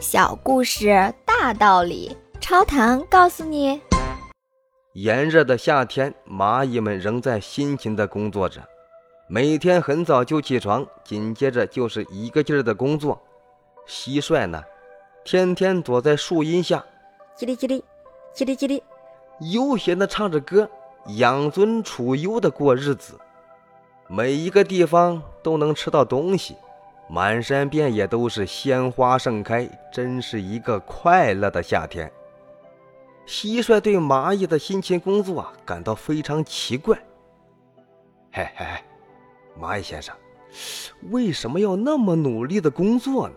小故事大道理，超糖告诉你：炎热的夏天，蚂蚁们仍在辛勤的工作着，每天很早就起床，紧接着就是一个劲儿的工作。蟋蟀呢，天天躲在树荫下，叽哩叽哩，叽哩叽哩，悠闲的唱着歌，养尊处优的过日子。每一个地方都能吃到东西。满山遍野都是鲜花盛开，真是一个快乐的夏天。蟋蟀对蚂蚁的辛勤工作感到非常奇怪。嘿嘿，蚂蚁先生，为什么要那么努力的工作呢？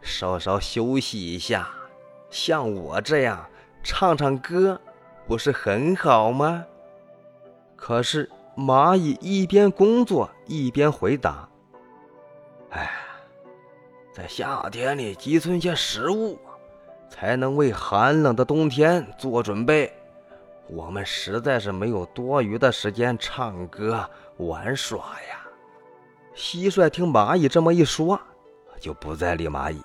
稍稍休息一下，像我这样唱唱歌，不是很好吗？可是蚂蚁一边工作一边回答。在夏天里积存些食物，才能为寒冷的冬天做准备。我们实在是没有多余的时间唱歌玩耍呀。蟋蟀听蚂蚁这么一说，就不再理蚂蚁。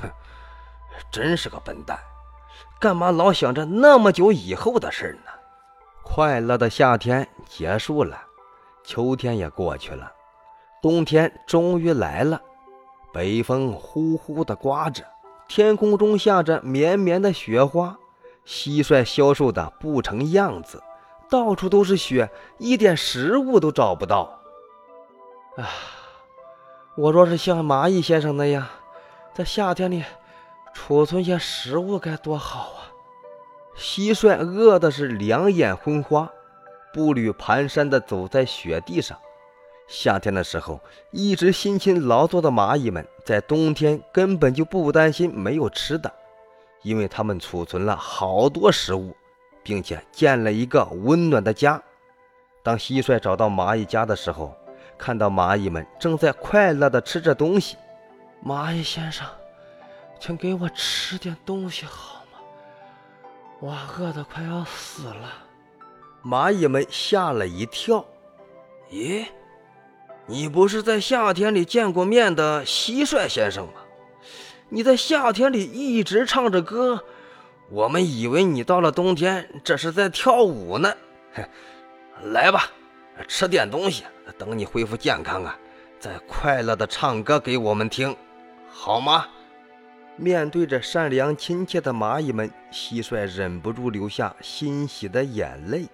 哼，真是个笨蛋，干嘛老想着那么久以后的事呢？快乐的夏天结束了，秋天也过去了。冬天终于来了，北风呼呼地刮着，天空中下着绵绵的雪花，蟋蟀消瘦的不成样子，到处都是雪，一点食物都找不到。啊，我若是像蚂蚁先生那样，在夏天里储存些食物该多好啊！蟋蟀饿的是两眼昏花，步履蹒跚地走在雪地上。夏天的时候，一直辛勤劳作的蚂蚁们，在冬天根本就不担心没有吃的，因为他们储存了好多食物，并且建了一个温暖的家。当蟋蟀找到蚂蚁家的时候，看到蚂蚁们正在快乐地吃着东西。蚂蚁先生，请给我吃点东西好吗？我饿得快要死了。蚂蚁们吓了一跳，咦？你不是在夏天里见过面的蟋蟀先生吗？你在夏天里一直唱着歌，我们以为你到了冬天这是在跳舞呢。来吧，吃点东西，等你恢复健康啊，再快乐的唱歌给我们听，好吗？面对着善良亲切的蚂蚁们，蟋蟀忍不住流下欣喜的眼泪。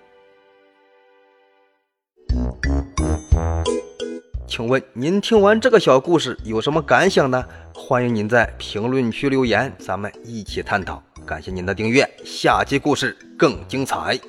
请问您听完这个小故事有什么感想呢？欢迎您在评论区留言，咱们一起探讨。感谢您的订阅，下期故事更精彩。